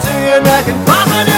to your neck and popping